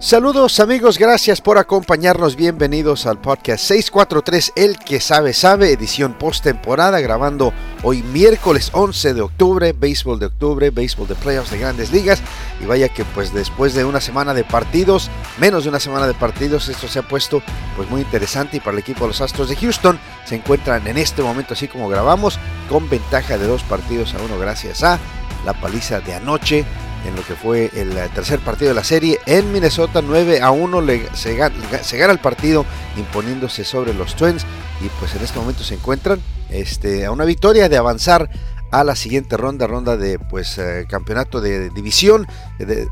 Saludos amigos, gracias por acompañarnos, bienvenidos al podcast 643 El que sabe sabe, edición post-temporada, grabando hoy miércoles 11 de octubre, béisbol de octubre, béisbol de playoffs de grandes ligas, y vaya que pues después de una semana de partidos, menos de una semana de partidos, esto se ha puesto pues muy interesante y para el equipo de los Astros de Houston se encuentran en este momento así como grabamos, con ventaja de dos partidos a uno gracias a la paliza de anoche en lo que fue el eh, tercer partido de la serie en Minnesota 9 a 1 le, se, gana, el partido imponiéndose sobre los Twins y pues en este momento se encuentran este, a una victoria de avanzar a la siguiente ronda, ronda de pues eh, campeonato de división, de, de,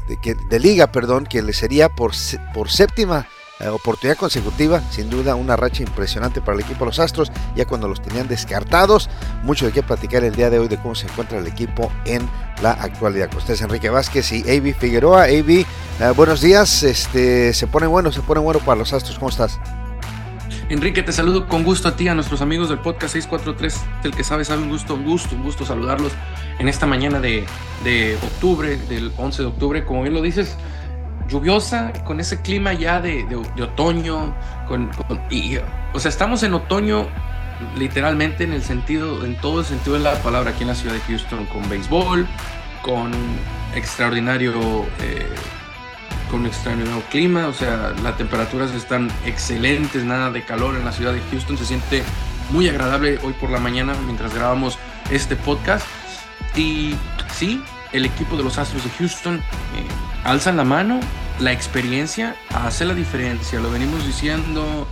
de, liga, perdón, que le sería por, por séptima eh, oportunidad consecutiva, sin duda una racha impresionante para el equipo de los Astros, ya cuando los tenían descartados. Mucho de qué platicar el día de hoy de cómo se encuentra el equipo en la actualidad. Con ustedes Enrique Vázquez y Avi Figueroa. Avi, eh, buenos días. Este, se pone bueno, se pone bueno para los Astros. ¿Cómo estás? Enrique, te saludo con gusto a ti, a nuestros amigos del podcast 643. El que sabe, sabe un gusto, un gusto, un gusto saludarlos en esta mañana de, de octubre, del 11 de octubre. Como bien lo dices, lluviosa, con ese clima ya de, de, otoño, con, y, o sea, estamos en otoño literalmente en el sentido, en todo el sentido de la palabra aquí en la ciudad de Houston, con béisbol, con extraordinario, eh, con extraordinario clima, o sea, las temperaturas están excelentes, nada de calor en la ciudad de Houston, se siente muy agradable hoy por la mañana mientras grabamos este podcast. Y sí, el equipo de los Astros de Houston eh, alzan la mano, la experiencia hace la diferencia, lo venimos diciendo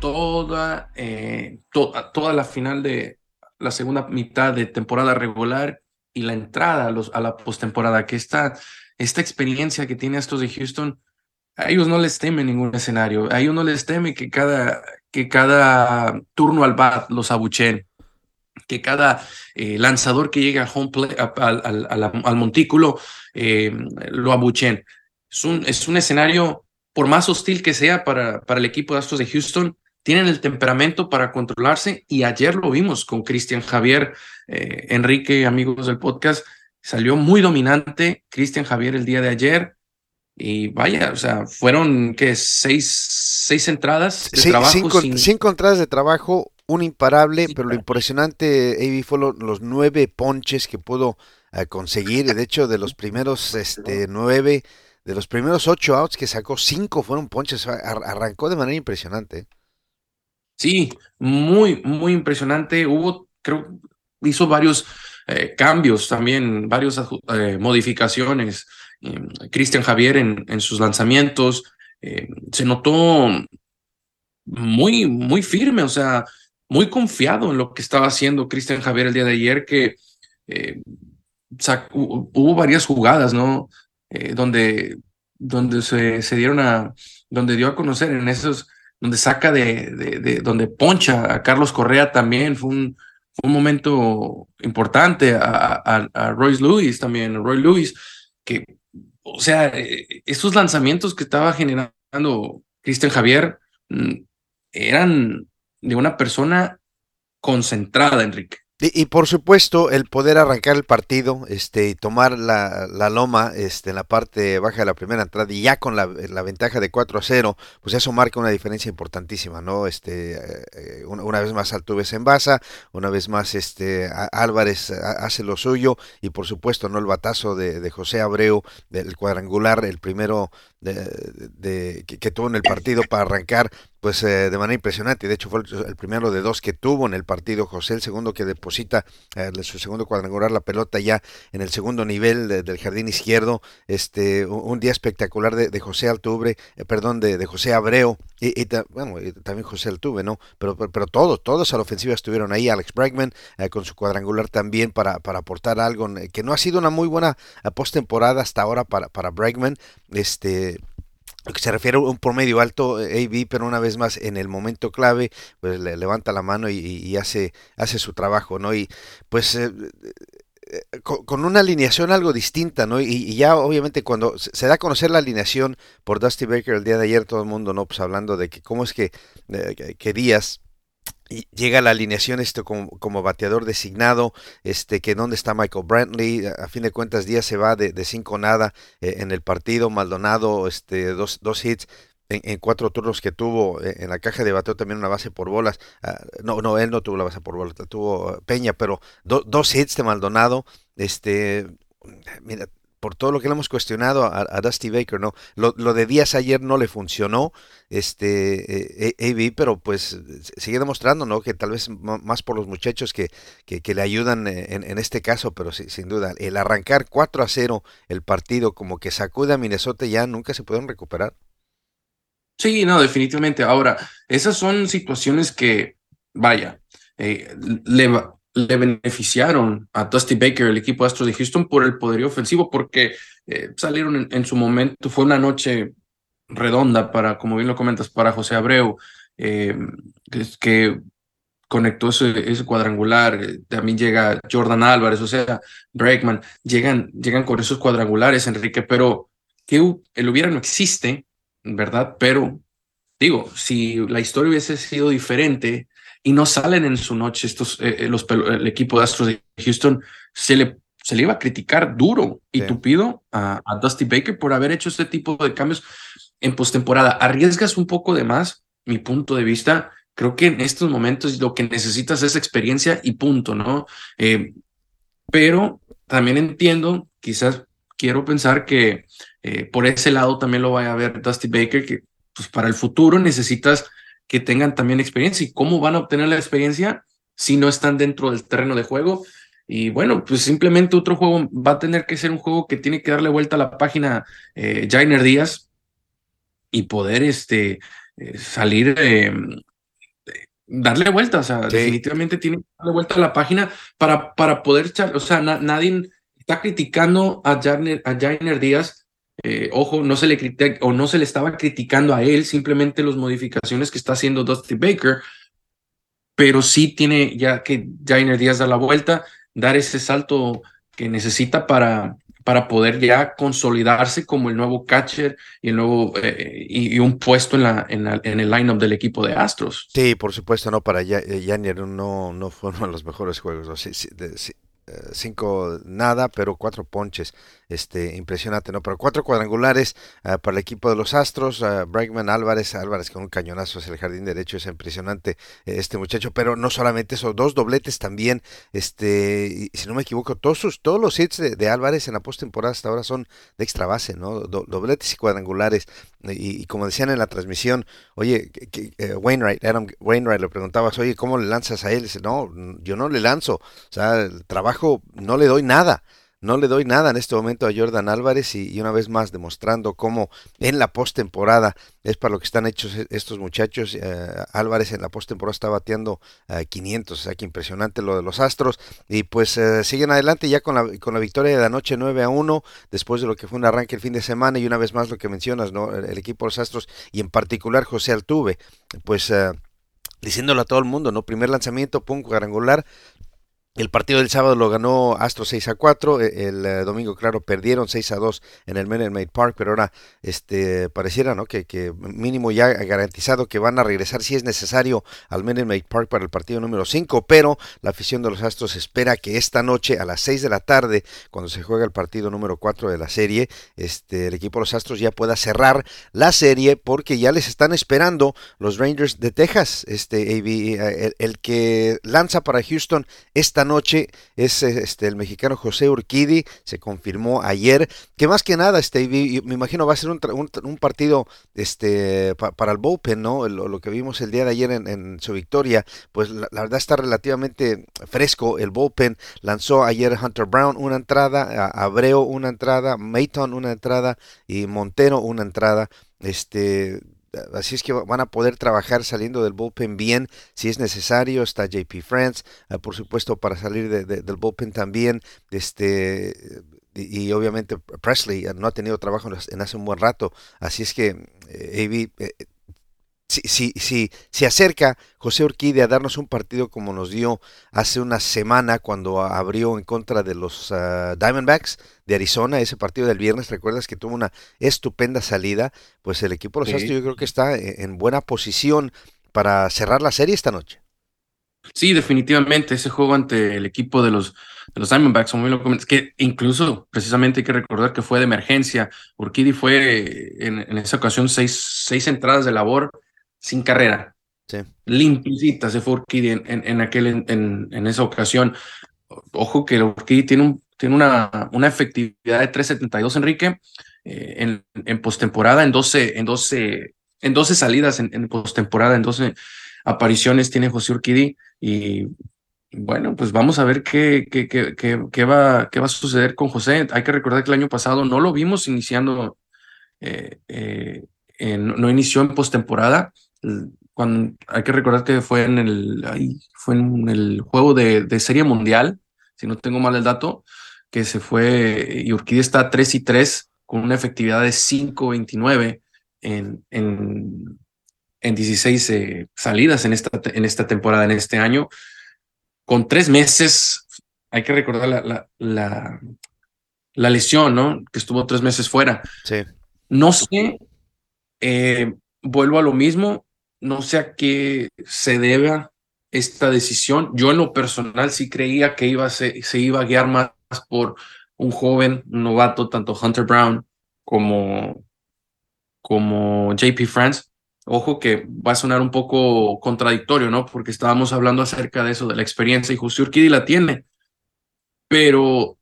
toda, eh, toda la final de la segunda mitad de temporada regular y la entrada a, la postemporada, que esta, esta experiencia que tiene estos de Houston, a ellos no les teme ningún escenario, a ellos no les teme que cada, que cada turno al bat los abuchen que cada eh, lanzador que llega al, home al, montículo eh, lo abuchen. Es un, es un escenario, por más hostil que sea para, para el equipo de Astros de Houston, tienen el temperamento para controlarse y ayer lo vimos con Cristian Javier, eh, Enrique, amigos del podcast, salió muy dominante Cristian Javier el día de ayer. Y vaya, o sea, fueron que seis, seis entradas de trabajo. Cinco, cinco entradas de trabajo, un imparable, pero lo impresionante, Avi, fue los nueve ponches que pudo eh, conseguir. De hecho, de los primeros este, nueve, de los primeros ocho outs que sacó, cinco fueron ponches. Arrancó de manera impresionante. Sí, muy, muy impresionante. Hubo, creo, hizo varios eh, cambios también, varias eh, modificaciones. Cristian Javier en, en, sus lanzamientos. se notó muy, muy firme, o sea, muy confiado en lo que estaba haciendo Cristian Javier el día de ayer, que eh, hubo varias jugadas, ¿no? Eh, donde, donde se, dieron a, donde dio a conocer en esos, donde saca de, de, donde poncha a Carlos Correa también, fue un, un momento importante a, a, Royce Lewis también, Roy Lewis, que, o sea, eh, esos lanzamientos que estaba generando Cristian Javier mm, eran de una persona concentrada, Enrique. Y, por supuesto, el poder arrancar el partido este, y tomar la, la, loma este, en la parte baja de la primera entrada y ya con la, la, ventaja de 4 a 0, pues eso marca una diferencia importantísima, ¿no? Este, eh, una, vez más Altuve en basa, una vez más este, Álvarez hace lo suyo y por supuesto, ¿no? El batazo de, de José Abreu, del cuadrangular, el primero de, que, tuvo en el partido para arrancar pues eh, de manera impresionante. De hecho fue el, primero de dos que tuvo en el partido José, el segundo que deposita eh, su segundo cuadrangular la pelota ya en el segundo nivel del jardín izquierdo. Este un, día espectacular de, José Altubre, eh, perdón, de, José Abreu y, bueno, también José Altuve, ¿no? Pero, pero, todos, todos a la ofensiva estuvieron ahí. Alex Bregman con su cuadrangular también para, para aportar algo que no ha sido una muy buena postemporada hasta ahora para, para Bregman. Este, que se refiere a un promedio alto eh, AB, pero una vez más en el momento clave, pues le levanta la mano y, hace, hace su trabajo, ¿no? Y pues eh, eh, con, una alineación algo distinta, ¿no? Y, ya obviamente cuando se da a conocer la alineación por Dusty Baker el día de ayer, todo el mundo, ¿no? Pues hablando de que cómo es que, que Díaz llega la alineación esto como, bateador designado, este que dónde está Michael Brantley, a fin de cuentas Díaz se va de, de cinco nada eh, en el partido, Maldonado este dos, dos hits, en, cuatro turnos que tuvo eh, en la caja de bateo también una base por bolas. Ah, no, no, él no tuvo la base por bolas, tuvo Peña, pero dos hits de Maldonado. Este, mira, por todo lo que le hemos cuestionado a, Dusty Baker, ¿no? Lo, de Díaz ayer no le funcionó, este, eh, pero pues sigue demostrando, ¿no? Que tal vez más por los muchachos que, que, le ayudan en, este caso, pero sin duda, el arrancar 4 a 0 el partido como que sacude a Minnesota ya nunca se pueden recuperar. Sí, no, definitivamente. Ahora, esas son situaciones que, vaya, eh, le, le beneficiaron a Dusty Baker, el equipo Astros de Houston, por el poderío ofensivo, porque eh, salieron en, su momento, fue una noche redonda para, como bien lo comentas, para José Abreu, eh, que, conectó ese, cuadrangular, también llega Jordan Álvarez, o sea, Bregman, llegan, llegan con esos cuadrangulares, Enrique, pero que el hubiera no existe, ¿verdad? Pero digo, si la historia hubiese sido diferente, y no salen en su noche estos, eh, eh, los, el equipo de Astros de Houston, se le, se le iba a criticar duro y tupido a, Dusty Baker por haber hecho este tipo de cambios en postemporada. Arriesgas un poco de más, mi punto de vista. Creo que en estos momentos lo que necesitas es experiencia y punto, ¿no? Eh, pero también entiendo, quizás quiero pensar que por ese lado también lo vaya a ver Dusty Baker, que pues para el futuro necesitas que tengan también experiencia. ¿Y cómo van a obtener la experiencia si no están dentro del terreno de juego? Y bueno, pues simplemente otro juego va a tener que ser un juego que tiene que darle vuelta a la página eh, Jainer Díaz y poder este, eh, salir, eh, darle vuelta. O sea, definitivamente tiene que darle vuelta a la página para, para poder echar. O sea, nadie está criticando a Jainer, Díaz eh, ojo, no se le critica o no se le estaba criticando a él, simplemente las modificaciones que está haciendo Dusty Baker, pero sí tiene ya que Jainer Díaz dar la vuelta, dar ese salto que necesita para, para poder ya consolidarse como el nuevo catcher y el nuevo eh, y, un puesto en la en, el lineup del equipo de Astros. Sí, por supuesto, no para Jainer no no fueron los mejores juegos. Sí, sí, cinco nada, pero cuatro ponches. Este, impresionante, ¿no? Pero cuatro cuadrangulares ah, para el equipo de los Astros. Uh, Bregman Álvarez, Álvarez con un cañonazo hacia el jardín derecho, es impresionante eh, este muchacho. Pero no solamente eso, dos dobletes también. Este, si no me equivoco, todos, sus, todos los hits de, Álvarez en la postemporada hasta ahora son de extra base, ¿no? dobletes y cuadrangulares. Y, como decían en la transmisión, oye, eh, Wainwright, Adam Wainwright le preguntabas, oye, ¿cómo le lanzas a él? dice, no, yo no le lanzo. O sea, el trabajo no le doy nada. No le doy nada en este momento a Jordan Álvarez y, una vez más demostrando cómo en la postemporada es para lo que están hechos e, estos muchachos. Eh, Álvarez en la postemporada está bateando 500, o sea que impresionante lo de los Astros. Y pues eh, siguen adelante ya con la, con la victoria de la noche 9 a 1, después de lo que fue un arranque el fin de semana y una vez más lo que mencionas, ¿no? el, equipo de los Astros y en particular José Altuve, pues... Eh, diciéndolo a todo el mundo, ¿no? Primer lanzamiento, pum, cuadrangular, el partido del sábado lo ganó Astro 6 a 4, e, el, eh, domingo, claro, perdieron 6 a 2 en el Maid Park, pero ahora este, pareciera ¿no? que, mínimo ya garantizado que van a regresar si es necesario al Maid Park para el partido número 5, pero la afición de los Astros espera que esta noche a las 6 de la tarde, cuando se juega el partido número 4 de la serie, este, el equipo de los Astros ya pueda cerrar la serie porque ya les están esperando los Rangers de Texas, este, eh, el, el que lanza para Houston esta es este el mexicano José Urquidi, se confirmó ayer, que más que nada, este, me imagino va a ser un, un, partido este para el bullpen, ¿no? Lo, que vimos el día de ayer en, su victoria, pues la, verdad está relativamente fresco el bullpen, lanzó ayer Hunter Brown una entrada, Abreu una entrada, Mayton una entrada y Montero una entrada, este Así es que van a poder trabajar saliendo del bullpen bien si es necesario. Está JP France, ah, por supuesto, para salir del bullpen también. Este, y, obviamente Presley no ha tenido trabajo en hace un buen rato. Así es que eh, eh si, si, si se acerca José Urquide a darnos un partido como nos dio hace una semana cuando abrió en contra de los ah, Diamondbacks de Arizona, ese partido del viernes, recuerdas que tuvo una estupenda salida, pues el equipo de los Astros yo creo que está en buena posición para cerrar la serie esta noche. Sí, definitivamente, ese juego ante el equipo de los, de los Diamondbacks, como lo comentas, que incluso precisamente hay que recordar que fue de emergencia. Urquidi fue en, en esa ocasión seis, seis entradas de labor sin carrera. Sí. Limpicita se fue Urquidi en, en, aquel, en, en, esa ocasión. Ojo que Urquidi tiene, un, tiene una, una efectividad de 3.72, Enrique, eh, en, en postemporada, en 12, en 12, en 12 salidas en, en postemporada, en 12 apariciones tiene José Urquidi y bueno, pues vamos a ver qué, qué, qué, qué, va, qué va a suceder con José. Hay que recordar que el año pasado no lo vimos iniciando, eh, eh, no inició en postemporada. Cuando, hay que recordar que fue en el, fue en el juego de, de, Serie Mundial, si no tengo mal el dato, que se fue y Urquidi está 3 y 3 con una efectividad de 5.29 en, en, en 16 eh, salidas en esta, en esta temporada, en este año, con tres meses, hay que recordar la, la, la, lesión, ¿no? Que estuvo tres meses fuera. Sí. No sé, eh, vuelvo a lo mismo, no sé a qué se deba esta decisión. Yo en lo personal sí creía que iba se, se iba a guiar más por un joven novato, tanto Hunter Brown como, como JP France, Ojo que va a sonar un poco contradictorio, ¿no? Porque estábamos hablando acerca de eso, de la experiencia, y José Urquidi la tiene. Pero,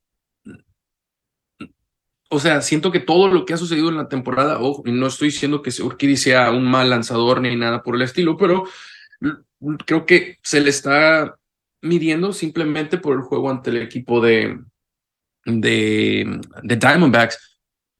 o sea, siento que todo lo que ha sucedido en la temporada, ojo, y no estoy diciendo que Urquidi sea un mal lanzador ni nada por el estilo, pero creo que se le está midiendo simplemente por el juego ante el equipo de, de, de Diamondbacks.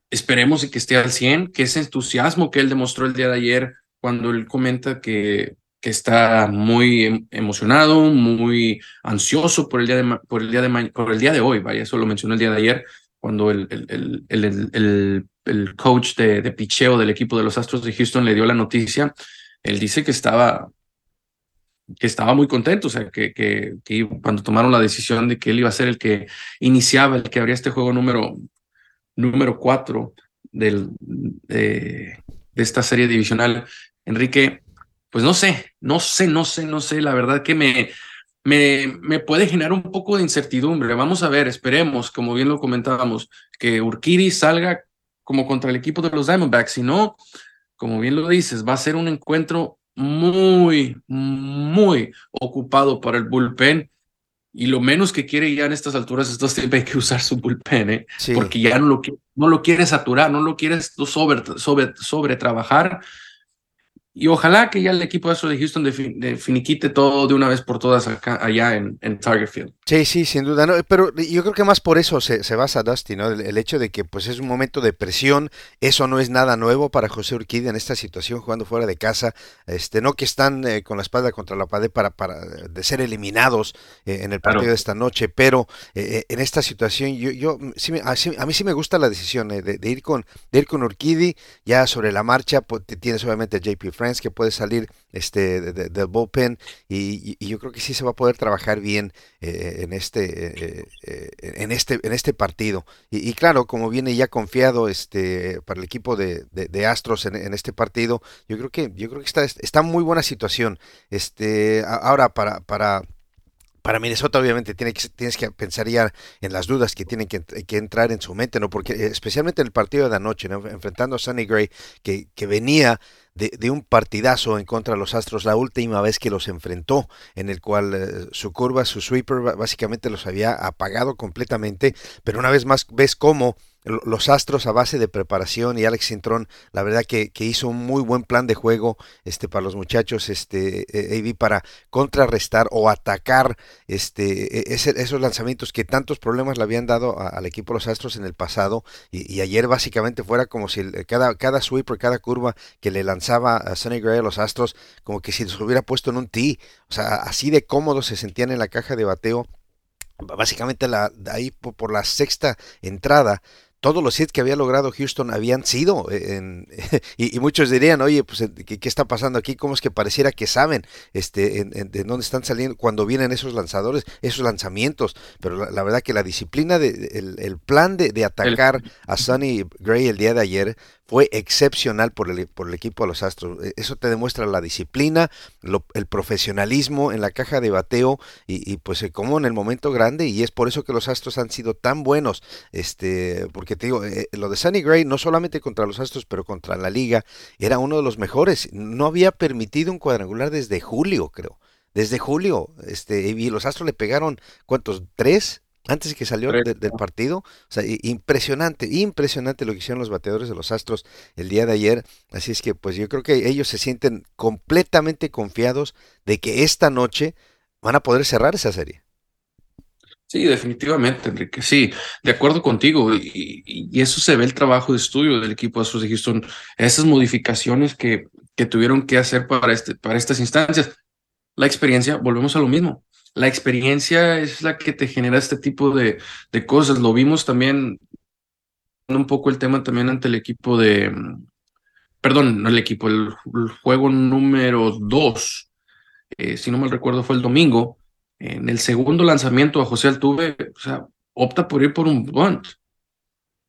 Esperemos que esté al 100, que ese entusiasmo que él demostró el día de ayer cuando él comenta que, que está muy em, emocionado, muy ansioso por el día de, por el día de, por el día de hoy, vaya, eso lo mencionó el día de ayer, cuando el, el, el, el, coach de, de picheo del equipo de los Astros de Houston le dio la noticia, él dice que estaba que estaba muy contento, o sea, que, que, que, cuando tomaron la decisión de que él iba a ser el que iniciaba, el que abría este juego número, número cuatro del, de, de esta serie divisional, Enrique, pues no sé, no sé, no sé, no sé, la verdad que me, me, me puede generar un poco de incertidumbre. Vamos a ver, esperemos, como bien lo comentábamos, que Urquiri salga como contra el equipo de los Diamondbacks, si no, como bien lo dices, va a ser un encuentro muy, muy ocupado para el bullpen y lo menos que quiere ya en estas alturas es siempre hay que usar su bullpen, ¿eh? porque ya no lo, no lo quiere saturar, no lo quieres sobre, sobre, sobre trabajar y ojalá que ya el equipo de de Houston de, finiquite todo de una vez por todas acá, allá en, en Target Field. Sí, sí, sin duda. No, pero yo creo que más por eso se, se basa Dusty, ¿no? El, hecho de que pues es un momento de presión, eso no es nada nuevo para José Urquidi en esta situación jugando fuera de casa. Este, no que están eh, con la espalda contra la pared para, para de ser eliminados eh, en el partido de esta noche, pero eh, en esta situación yo, yo sí, a, a, mí sí me gusta la decisión de, de, ir con de ir con Urquidi ya sobre la marcha. Pues, tienes obviamente a JP Frank que puede salir este del bullpen y, yo creo que sí se va a poder trabajar bien eh, en este eh, eh, en este en este partido. Y, claro como viene ya confiado este para el equipo de, Astros en, este partido yo creo que yo creo que está está en muy buena situación. Este ahora para para para Minnesota obviamente tiene que, tienes que pensar ya en las dudas que tienen que, entrar en su mente, ¿no? Porque especialmente en el partido de anoche, enfrentando a Sonny Gray, que, que venía de, un partidazo en contra de los Astros la última vez que los enfrentó, en el cual eh, su curva, su sweeper básicamente los había apagado completamente, pero una vez más ves cómo los Astros a base de preparación y Alex Cintrón, la verdad que, hizo un muy buen plan de juego este, para los muchachos, este, eh, para contrarrestar o atacar este, e, esos lanzamientos que tantos problemas le habían dado al equipo de los Astros en el pasado y, ayer básicamente fuera como si cada, cada sweeper, cada curva que le lanzaba a Sonny Gray a los Astros, como que si los hubiera puesto en un tee, o sea, así de cómodos se sentían en la caja de bateo. Básicamente la, ahí por, la sexta entrada todos los hits que había logrado Houston habían sido. Eh, en, y, muchos dirían, oye, pues, ¿qué, ¿qué, está pasando aquí? ¿Cómo es que pareciera que saben este, de dónde están saliendo cuando vienen esos lanzadores, esos lanzamientos? Pero la, verdad que la disciplina, de, el, plan de, atacar a Sonny Gray el día de ayer fue excepcional por el, por el equipo de los Astros. E, eso te demuestra la disciplina, el profesionalismo en la caja de bateo y, y, pues como en el momento grande y es por eso que los Astros han sido tan buenos. Este, porque te digo, eh, lo de Sunny Gray no solamente contra los Astros, pero contra la liga, era uno de los mejores. No había permitido un cuadrangular desde julio, creo. Desde julio, este, y los Astros le pegaron, ¿cuántos? ¿Tres? Antes de que salió del partido. O sea, impresionante, impresionante lo que hicieron los bateadores de los Astros el día de ayer. Así es que pues yo creo que ellos se sienten completamente confiados de que esta noche van a poder cerrar esa serie. Sí, definitivamente, Enrique. Sí, de acuerdo contigo. Y, eso se ve el trabajo de estudio del equipo de Astros de Houston. Esas modificaciones que, que tuvieron que hacer para, este, para estas instancias. La experiencia, volvemos a lo mismo la experiencia es la que te genera este tipo de, de cosas. Lo vimos también un poco el tema también ante el equipo de, perdón, no el equipo, el, juego número dos, eh, si no mal recuerdo fue el domingo, en el segundo lanzamiento a José Altuve, o sea, opta por ir por un bunt.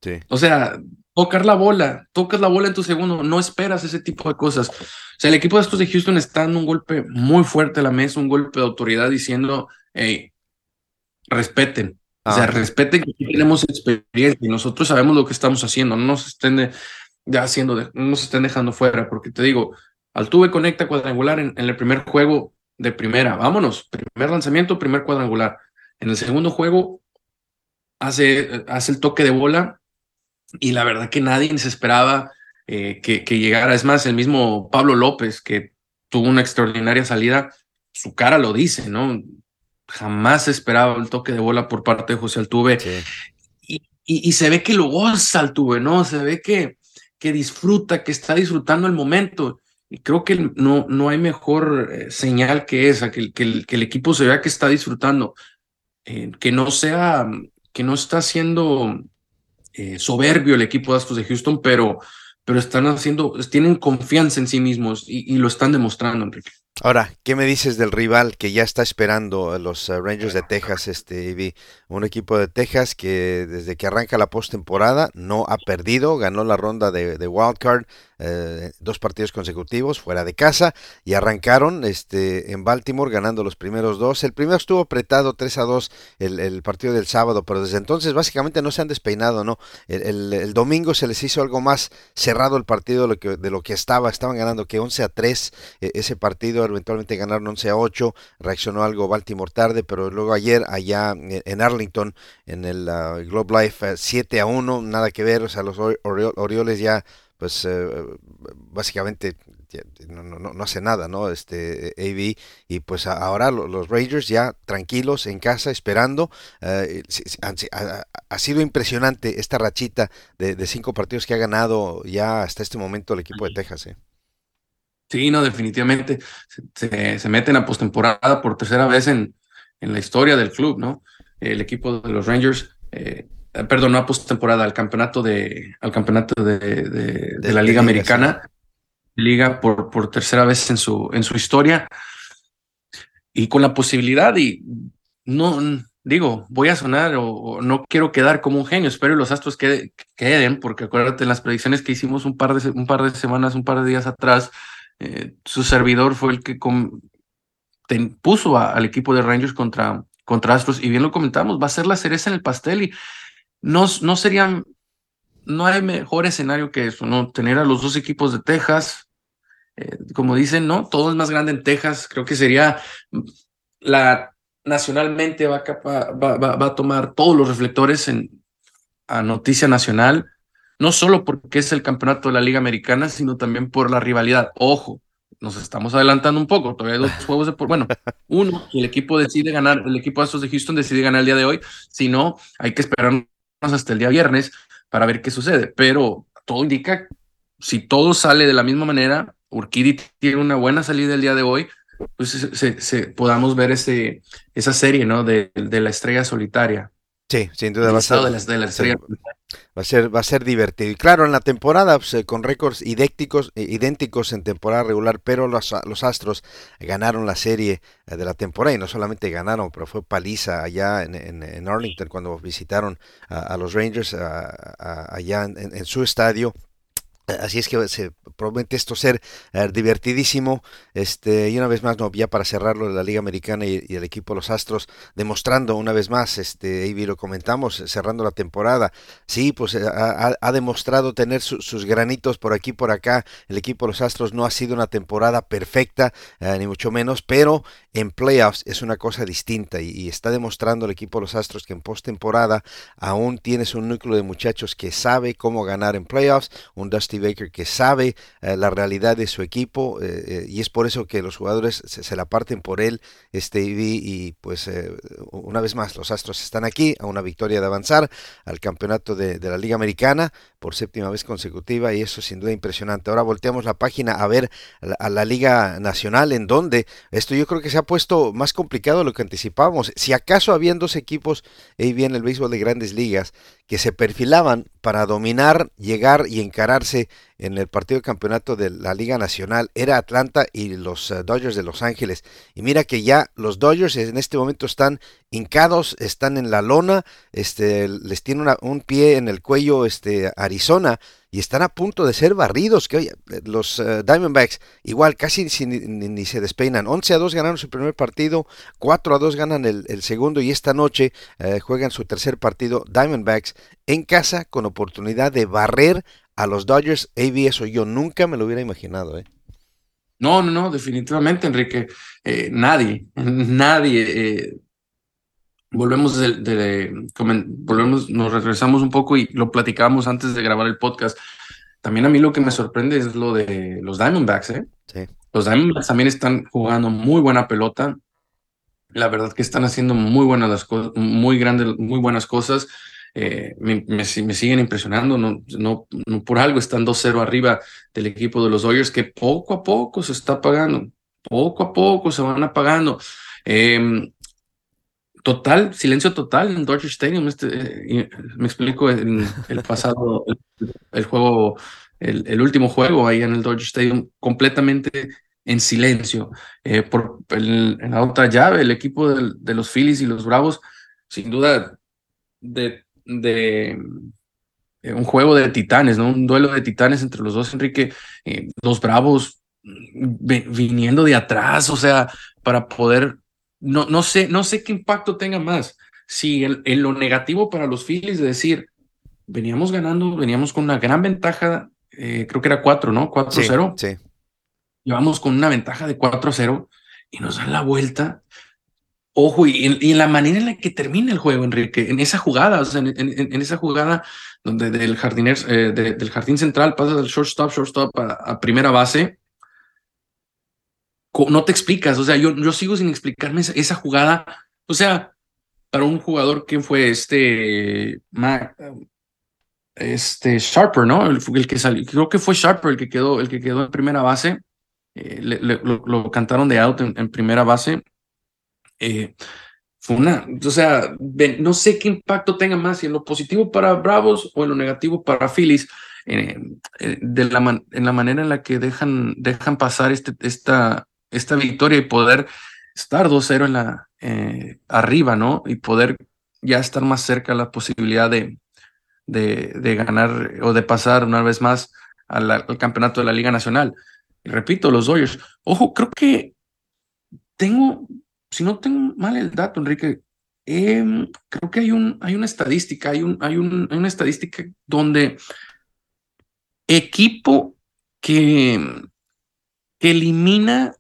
Sí. O sea, tocar la bola, tocas la bola en tu segundo, no esperas ese tipo de cosas. O sea, el equipo de estos de Houston está dando un golpe muy fuerte a la mesa, un golpe de autoridad diciendo, hey, respeten. O sea, respeten que tenemos experiencia y nosotros sabemos lo que estamos haciendo, no nos estén ya haciendo, no nos estén dejando fuera, porque te digo, Altuve conecta cuadrangular en, en el primer juego de primera, vámonos, primer lanzamiento, primer cuadrangular. En el segundo juego hace, hace el toque de bola y la verdad que nadie se esperaba eh, que, que, llegara. Es más, el mismo Pablo López, que tuvo una extraordinaria salida, su cara lo dice, ¿no? Jamás esperaba el toque de bola por parte de José Altuve. Y, y, se ve que lo goza Altuve, ¿no? Se ve que, que disfruta, que está disfrutando el momento. Y creo que no, no hay mejor eh, señal que esa, que, que, el, que el equipo se vea que está disfrutando, eh, que no sea, que no está haciendo eh, soberbio el equipo de Astros de Houston, pero, pero están haciendo, tienen confianza en sí mismos y, y lo están demostrando, Enrique. Ahora, ¿qué me dices del rival que ya está esperando los uh, Rangers de Texas, este Un equipo de Texas que desde que arranca la postemporada no ha perdido, ganó la ronda de, de wild card, eh, dos partidos consecutivos fuera de casa y arrancaron este en Baltimore ganando los primeros dos. El primero estuvo apretado 3 a 2 el, partido del sábado, pero desde entonces básicamente no se han despeinado, ¿no? El, domingo se les hizo algo más cerrado el partido de lo que, estaba, estaban ganando que 11 a 3 e, ese partido eventualmente ganaron 11 a 8, reaccionó algo Baltimore tarde, pero luego ayer allá en Arlington, en el uh, Globe Life, 7 eh, a 1, nada que ver, o sea, los Orioles ya, pues eh, básicamente no, no, no, hace nada, ¿no? Este AB y pues ahora los Rangers ya tranquilos en casa esperando. Eh, ha, sido impresionante esta rachita de, de, cinco partidos que ha ganado ya hasta este momento el equipo de Texas. ¿eh? Sí, no, definitivamente. Se, se meten a postemporada por tercera vez en, en la historia del club, ¿no? El equipo de los Rangers, eh, perdón, no a postemporada, al campeonato de, al campeonato de, de, la Liga Americana, Liga por, por tercera vez en su, en su historia, y con la posibilidad, y no, digo, voy a sonar o, no quiero quedar como un genio, espero que los astros queden, porque acuérdate en las predicciones que hicimos un par de, un par de semanas, un par de días atrás, eh, su servidor fue el que puso al equipo de Rangers contra, Astros y bien lo comentamos, va a ser la cereza en el pastel y no, no serían, no hay mejor escenario que eso, ¿no? Tener a los dos equipos de Texas, eh, como dicen, ¿no? Todo es más grande en Texas, creo que sería la nacionalmente va a, va, va, a tomar todos los reflectores en, a noticia nacional no solo porque es el campeonato de la Liga Americana, sino también por la rivalidad. Ojo, nos estamos adelantando un poco, todavía hay dos juegos de por, bueno, uno, el equipo decide ganar, el equipo de estos de Houston decide ganar el día de hoy, si no, hay que esperarnos hasta el día viernes para ver qué sucede, pero todo indica, si todo sale de la misma manera, Urquidi tiene una buena salida el día de hoy, pues se, podamos ver ese, esa serie, ¿no? De, de la estrella solitaria. Sí, sin duda va a ser. Va a ser, va a ser divertido. Y claro, en la temporada, pues, eh, con récords idénticos, eh, idénticos en temporada regular, pero los, los, Astros ganaron la serie eh, de la temporada y no solamente ganaron, pero fue paliza allá en, en, Arlington cuando visitaron a, los Rangers allá en, su estadio Así es que se promete esto ser eh, divertidísimo. Este, y una vez más, no, ya para cerrarlo, la Liga Americana y, el equipo Los Astros, demostrando una vez más, este, y lo comentamos, cerrando la temporada. Sí, pues eh, ha, demostrado tener sus granitos por aquí por acá. El equipo Los Astros no ha sido una temporada perfecta, eh, ni mucho menos, pero en playoffs es una cosa distinta y, está demostrando el equipo Los Astros que en postemporada aún tienes un núcleo de muchachos que sabe cómo ganar en playoffs, un Dusty Baker que sabe eh, la realidad de su equipo eh, eh, y es por eso que los jugadores se, la parten por él, este y, pues una vez más los Astros están aquí a una victoria de avanzar al campeonato de, la Liga Americana por séptima vez consecutiva y eso sin duda impresionante. Ahora volteamos la página a ver a la, Liga Nacional en donde esto yo creo que se ha puesto más complicado de lo que anticipábamos. Si acaso habían dos equipos, ahí bien el béisbol de grandes ligas, que se perfilaban para dominar, llegar y encararse en el partido de campeonato de la Liga Nacional era Atlanta y los eh, Dodgers de Los Ángeles. Y mira que ya los Dodgers en este momento están hincados, están en la lona, este, les tiene un pie en el cuello este, Arizona y están a punto de ser barridos. Que los eh, Diamondbacks igual casi ni, se despeinan. 11 a 2 ganaron su primer partido, 4 a 2 ganan el, segundo y esta noche eh, juegan su tercer partido Diamondbacks en casa con oportunidad de barrer a los Dodgers. AB, eso yo nunca me lo hubiera imaginado. ¿eh? No, no, no, definitivamente, Enrique. Eh, nadie, nadie volvemos de, volvemos, nos regresamos un poco y lo platicábamos antes de grabar el podcast. También a mí lo que me sorprende es lo de los Diamondbacks, ¿eh? Sí. Los Diamondbacks también están jugando muy buena pelota. La verdad que están haciendo muy buenas las cosas, muy grandes, muy buenas cosas. Eh, me, me, siguen impresionando, no, no, no por algo están 2-0 arriba del equipo de los Dodgers que poco a poco se está pagando, poco a poco se van apagando. Eh, total, silencio total en Dodger Stadium. Este, eh, me explico, en el pasado, el, juego, el, último juego ahí en el Dodger Stadium, completamente en silencio. Eh, por en la otra llave, el equipo de, los Phillies y los Bravos, sin duda, de, de eh, un juego de titanes, ¿no? Un duelo de titanes entre los dos, Enrique, los Bravos mm, viniendo de atrás, o sea, para poder no, no, sé, no sé qué impacto tenga más. Si en, lo negativo para los Phillies de decir, veníamos ganando, veníamos con una gran ventaja, eh, creo que era 4, ¿no? 4-0. Sí, Llevamos con una ventaja de 4-0 y nos dan la vuelta. Ojo, y en, la manera en la que termina el juego, Enrique, en esa jugada, o sea, en, esa jugada donde del, eh, del jardín central pasa del shortstop, shortstop a primera base, no te explicas, o sea, yo, yo sigo sin explicarme esa, jugada, o sea, para un jugador que fue este, este Sharper, ¿no? El, que salió, creo que fue Sharper el que quedó, el que quedó en primera base, eh, lo, cantaron de out en, primera base. Eh, fue una, o sea, no sé qué impacto tenga más, si en lo positivo para Bravos o en lo negativo para Phillies, eh, de la en la manera en la que dejan, dejan pasar este, esta, esta victoria y poder estar 2-0 en la eh, arriba, ¿no? Y poder ya estar más cerca la posibilidad de, de, de, ganar o de pasar una vez más al, campeonato de la Liga Nacional. Y repito, los Dodgers. Ojo, creo que tengo, si no tengo mal el dato, Enrique, em, creo que hay, un, hay una estadística, hay, un, hay, un, hay una estadística donde equipo que, que elimina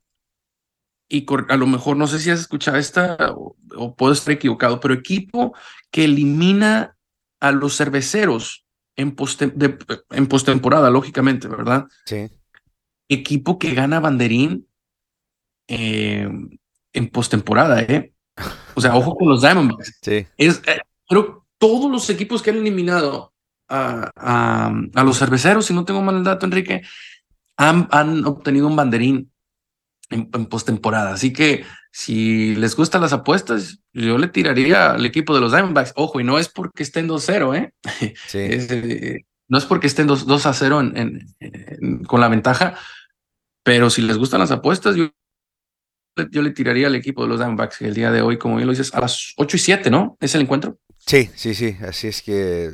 y a lo mejor no sé si has escuchado esta o, puedo estar equivocado, pero equipo que elimina a los cerveceros en, en postemporada, lógicamente, ¿verdad? Sí. Equipo que gana banderín eh, en postemporada, ¿eh? O sea, ojo con los Diamondbacks. Sí. Es, eh, pero todos los equipos que han eliminado a, a, los cerveceros, si no tengo mal el dato, Enrique, han, han obtenido un banderín en, postemporada. Así que si les gustan las apuestas, yo le tiraría al equipo de los Diamondbacks. Ojo, y no es porque estén 2-0, ¿eh? Sí. Eh, no es porque estén 2, a 0 en, con la ventaja, pero si les gustan las apuestas, yo, yo le tiraría al equipo de los Diamondbacks el día de hoy, como bien lo dices, a las 8 y 7, ¿no? Es el encuentro. Sí, sí, sí, así es que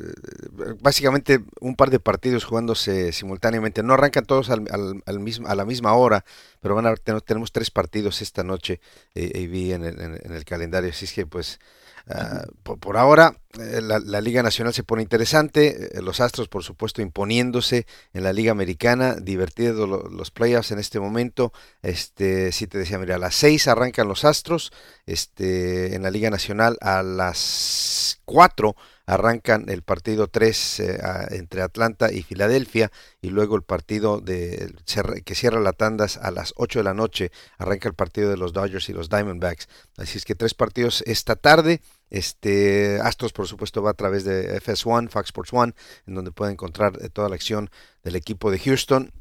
básicamente un par de partidos jugándose simultáneamente, no arrancan todos al, al, mismo, a la misma hora, pero van a tenemos tres partidos esta noche eh, en, en, el calendario, así es que pues Ah, por, ahora, eh, la, Liga Nacional se pone interesante. Eh, los Astros, por supuesto, imponiéndose en la Liga Americana. Divertidos los playoffs en este momento. Este, si te decía, mira, a las 6 arrancan los Astros. Este, en la Liga Nacional a las 4 arrancan el partido 3 eh, entre Atlanta y Filadelfia y luego el partido de, que cierra la tandas a las 8 de la noche arranca el partido de los Dodgers y los Diamondbacks. Así es que tres partidos esta tarde. Este Astros, por supuesto, va a través de FS1, Fox Sports One, en donde puede encontrar eh, toda la acción del equipo de Houston.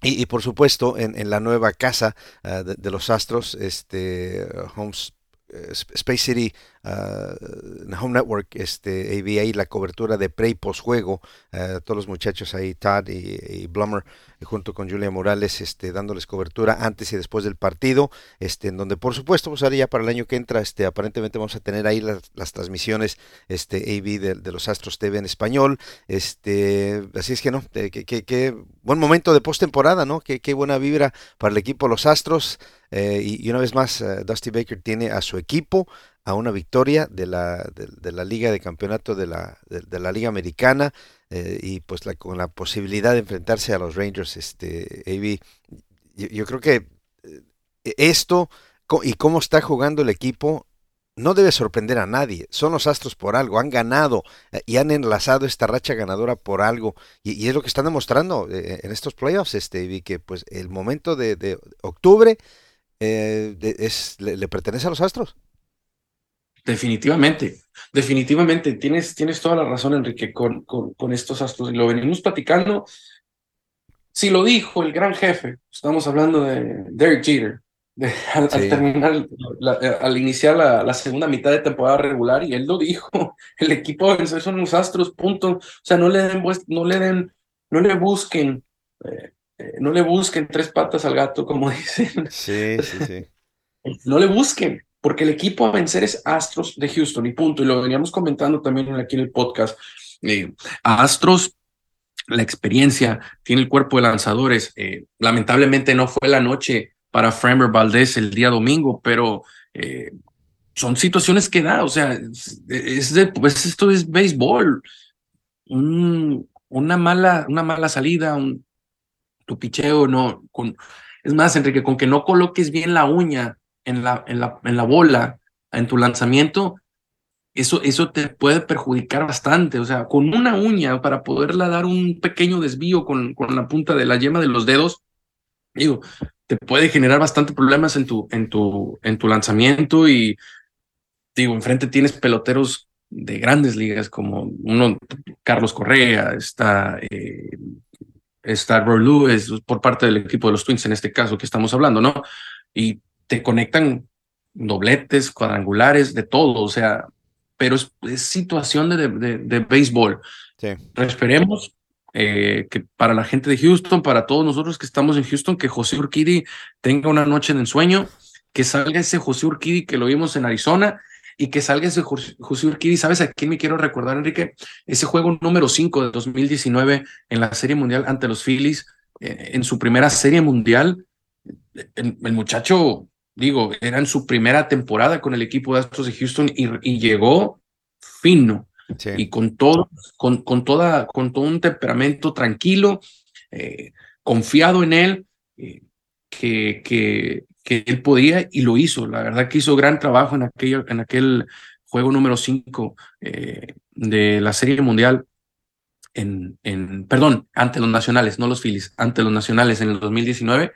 Y, por supuesto, en, la nueva casa ah, de, los Astros, este Homes eh, Space City uh, Home Network, este, ahí la cobertura de pre y post juego, uh, todos los muchachos ahí, Todd y, Blummer, junto con Julia Morales, este, dándoles cobertura antes y después del partido, este, en donde por supuesto, pues ya para el año que entra, este, aparentemente vamos a tener ahí las, transmisiones, este, AV de, los Astros TV en español, este, así es que no, eh, que, buen momento de postemporada, ¿no? Qué, qué buena vibra para el equipo los Astros. Eh, y, una vez más, eh, Dusty Baker tiene a su equipo a una victoria de la, de, la Liga de Campeonato de la, de, la Liga Americana eh, y pues con la posibilidad de enfrentarse a los Rangers, este, AB, yo, creo que esto y cómo está jugando el equipo no debe sorprender a nadie. Son los Astros por algo, han ganado y han enlazado esta racha ganadora por algo. Y, es lo que están demostrando en estos playoffs, este, que pues el momento de, de octubre eh, es, le, pertenece a los Astros. Definitivamente, definitivamente, tienes, tienes toda la razón, Enrique, con, con, estos Astros. Y lo venimos platicando. Si lo dijo el gran jefe, estamos hablando de Derek Jeter, al, terminar, eh, al iniciar la, segunda mitad de temporada regular, y él lo dijo, el equipo son los Astros, punto. O sea, no le den, no le den, no le busquen eh, eh, no le busquen tres patas al gato, como dicen. Sí, sí, sí. no le busquen, porque el equipo a vencer es Astros de Houston y punto. Y lo veníamos comentando también aquí en el podcast. Eh, Astros, la experiencia, tiene el cuerpo de lanzadores. Eh, lamentablemente no fue la noche para Framer Valdez el día domingo, pero son situaciones que da. O sea, es, pues esto es béisbol. una, mala, una mala salida, un, tu picheo no, con, es más, Enrique, con que no coloques bien la uña en la, en la, en la bola, en tu lanzamiento, eso, eso te puede perjudicar bastante. O sea, con una uña para poderla dar un pequeño desvío con, con la punta de la yema de los dedos, digo, te puede generar bastante problemas en tu, en tu, en tu lanzamiento y digo, enfrente tienes peloteros de grandes ligas como uno, Carlos Correa, está eh, está Roy Lewis por parte del equipo de los Twins en este caso que estamos hablando, ¿no? Y te conectan dobletes, cuadrangulares, de todo, o sea, pero es, situación de, de, béisbol. Sí. esperemos eh, que para la gente de Houston, para todos nosotros que estamos en Houston, que José Urquidi tenga una noche de ensueño, que salga ese José Urquidi que lo vimos en Arizona y que salga ese José Urquidi. ¿Sabes a quién me quiero recordar, Enrique? Ese juego número 5 de 2019 en la Serie Mundial ante los Phillies, eh, en su primera Serie Mundial. El, muchacho, digo, era en su primera temporada con el equipo de Astros de Houston y, llegó fino. Y con todo, con, con, toda, con todo un temperamento tranquilo, eh, confiado en él, eh, que, que, que él podía y lo hizo. La verdad que hizo gran trabajo en aquel, en aquel juego número 5 eh, de la Serie Mundial. En, en, perdón, ante los nacionales, no los Phillies, ante los nacionales en el 2019.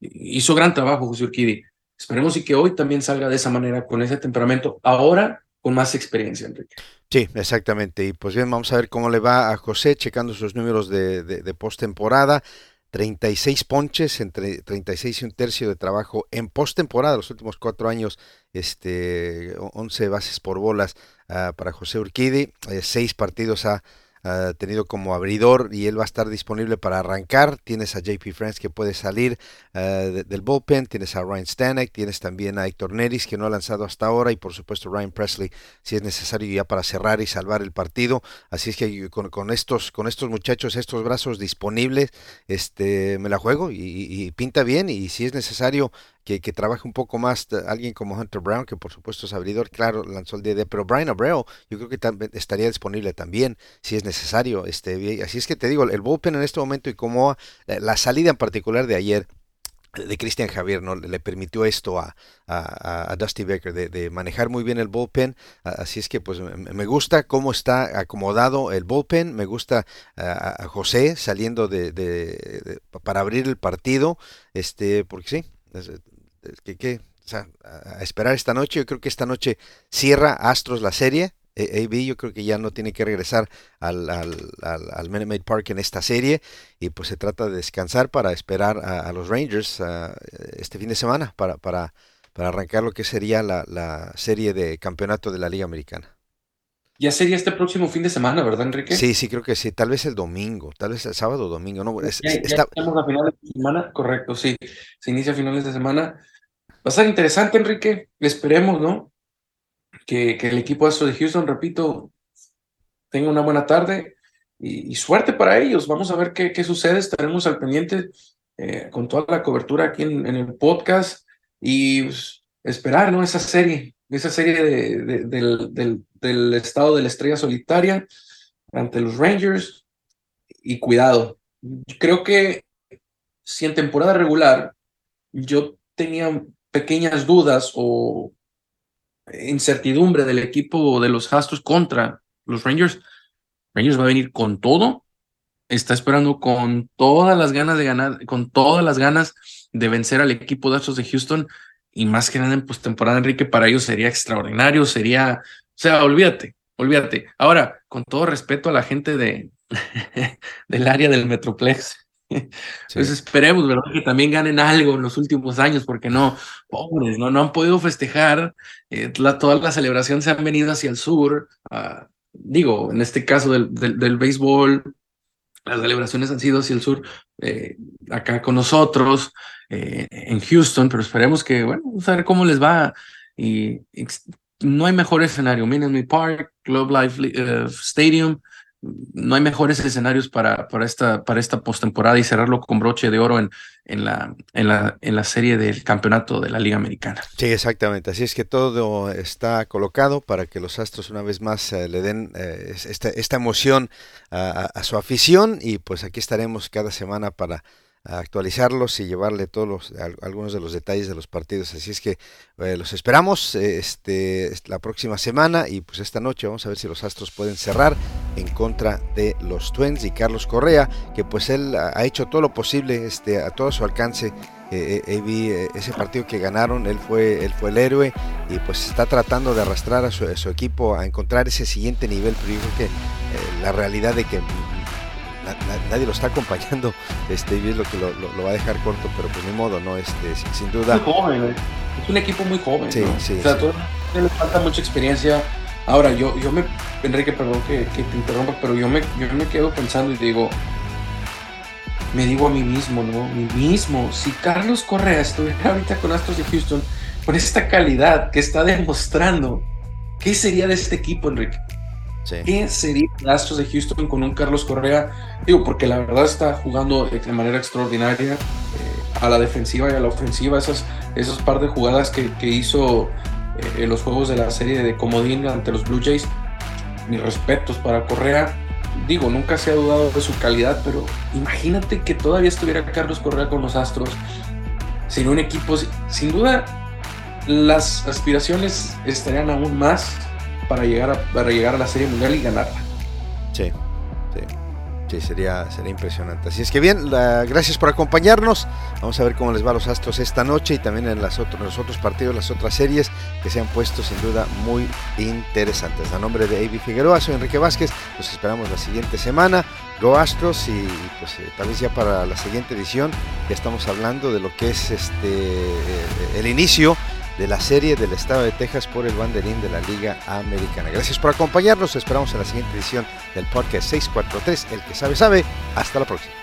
Hizo gran trabajo José Urquidi. Esperemos y que hoy también salga de esa manera, con ese temperamento, ahora con más experiencia, Enrique. Sí, exactamente. Y pues bien, vamos a ver cómo le va a José checando sus números de, de, de postemporada. 36 ponches, entre 36 y un tercio de trabajo en postemporada, los últimos cuatro años, este, 11 bases por bolas ah, para José Urquidi, eh, seis partidos ha, tenido como abridor y él va a estar disponible para arrancar. Tienes a JP France que puede salir del bullpen, tienes a Ryan Stanek, tienes también a Héctor Neris que no ha lanzado hasta ahora y por supuesto Ryan Presley si es necesario ya para cerrar y salvar el partido. Así es que con, estos, con estos muchachos, estos brazos disponibles, este, me la juego y, pinta bien y si es necesario que, trabaje un poco más alguien como Hunter Brown, que por supuesto es abridor, claro, lanzó el DD, pero Brian Abreu yo creo que estaría disponible también si es necesario. Este, así es que te digo, el bullpen en este momento y como la salida en particular de ayer de Cristian Javier, ¿no? Le permitió esto a, a, Dusty Baker, de, manejar muy bien el bullpen. Así es que pues me gusta cómo está acomodado el bullpen, me gusta a, José saliendo de, para abrir el partido, este, porque sí, que, que o sea, a esperar esta noche, yo creo que esta noche cierra Astros la serie, e, AB yo creo que ya no tiene que regresar al, al, al, Minute Maid Park en esta serie y pues se trata de descansar para esperar a, los Rangers este fin de semana para, para, para arrancar lo que sería la, la, serie de campeonato de la Liga Americana. Ya sería este próximo fin de semana, ¿verdad, Enrique? Sí, sí, creo que sí. Tal vez el domingo, tal vez el sábado o domingo. No, ya, estamos a finales de semana, correcto, sí. Se inicia a finales de semana. Va a estar interesante, Enrique. Esperemos, ¿no? que, el equipo Astro de Houston, repito, tenga una buena tarde y, suerte para ellos. Vamos a ver qué, sucede. Estaremos al pendiente eh, con toda la cobertura aquí en, el podcast y pues, esperar ¿no? esa serie, esa serie de, del, del, del estado de la estrella solitaria ante los Rangers. Y cuidado, creo que si en temporada regular yo tenía pequeñas dudas o incertidumbre del equipo de los Astros contra los Rangers. Rangers va a venir con todo, está esperando con todas las ganas de ganar, con todas las ganas de vencer al equipo de Astros de Houston y más que nada en postemporada, Enrique, para ellos sería extraordinario, sería, o sea, olvídate, olvídate. Ahora, con todo respeto a la gente de del área del Metroplex, entonces esperemos, ¿verdad? Que también ganen algo en los últimos años, porque no, pobres, no, no han podido festejar. Eh, toda la celebración se han venido hacia el sur. Ah, digo, en este caso del, del, béisbol, las celebraciones han sido hacia el sur, eh, acá con nosotros, eh, en Houston, pero esperemos que, bueno, vamos a ver cómo les va. Y, no hay mejor escenario. Minute Park, Globe Life Stadium, no hay mejores escenarios para, para esta, para esta postemporada y cerrarlo con broche de oro en, en, la, en, la, en la serie del campeonato de la Liga Americana. Sí, exactamente. Así es que todo está colocado para que los Astros una vez más eh, le den eh, esta, esta, emoción a, su afición y pues aquí estaremos cada semana para actualizarlos y llevarle todos los, algunos de los detalles de los partidos. Así es que eh, los esperamos este, la próxima semana y pues esta noche vamos a ver si los Astros pueden cerrar en contra de los Twins y Carlos Correa, que pues él ha hecho todo lo posible este, a todo su alcance. Eh, eh, eh ese partido que ganaron, él fue, él fue el héroe y pues está tratando de arrastrar a su, a su equipo a encontrar ese siguiente nivel, pero yo creo que la realidad de que nadie lo está acompañando, este, y es lo que lo, va a dejar corto, pero pues ni modo, ¿no? Este, sin, duda. joven, es un equipo muy joven. Sí, sí. O sea, le falta mucha experiencia. Ahora, yo, yo me, Enrique, perdón que, te interrumpa, pero yo me, yo me quedo pensando y digo, me digo a mí mismo, ¿no? A mí mismo, si Carlos Correa estuviera ahorita con Astros de Houston, con esta calidad que está demostrando, ¿qué sería de este equipo, Enrique? ¿Qué sería Astros de Houston con un Carlos Correa? Digo, porque la verdad está jugando de manera extraordinaria eh, a la defensiva y a la ofensiva. Esas, esas par de jugadas que, que hizo eh, en los juegos de la serie de Comodín ante los Blue Jays, mis respetos para Correa. Digo, nunca se ha dudado de su calidad, pero imagínate que todavía estuviera Carlos Correa con los Astros. Sin un equipo, sin duda, las aspiraciones estarían aún más para llegar a, para llegar a la Serie Mundial y ganarla. Sí, sí. Sí, sería, sería impresionante. Así es que bien, gracias por acompañarnos. Vamos a ver cómo les va a los Astros esta noche y también en, las otros, los otros partidos, las otras series que se han puesto sin duda muy interesantes. A nombre de Avi Figueroa, soy Enrique Vázquez. Los esperamos la siguiente semana. Go Astros y pues eh, tal vez ya para la siguiente edición ya estamos hablando de lo que es este eh, el inicio de la serie del estado de Texas por el banderín de la Liga Americana. Gracias por acompañarnos, esperamos en la siguiente edición del podcast 643, el que sabe sabe, hasta la próxima.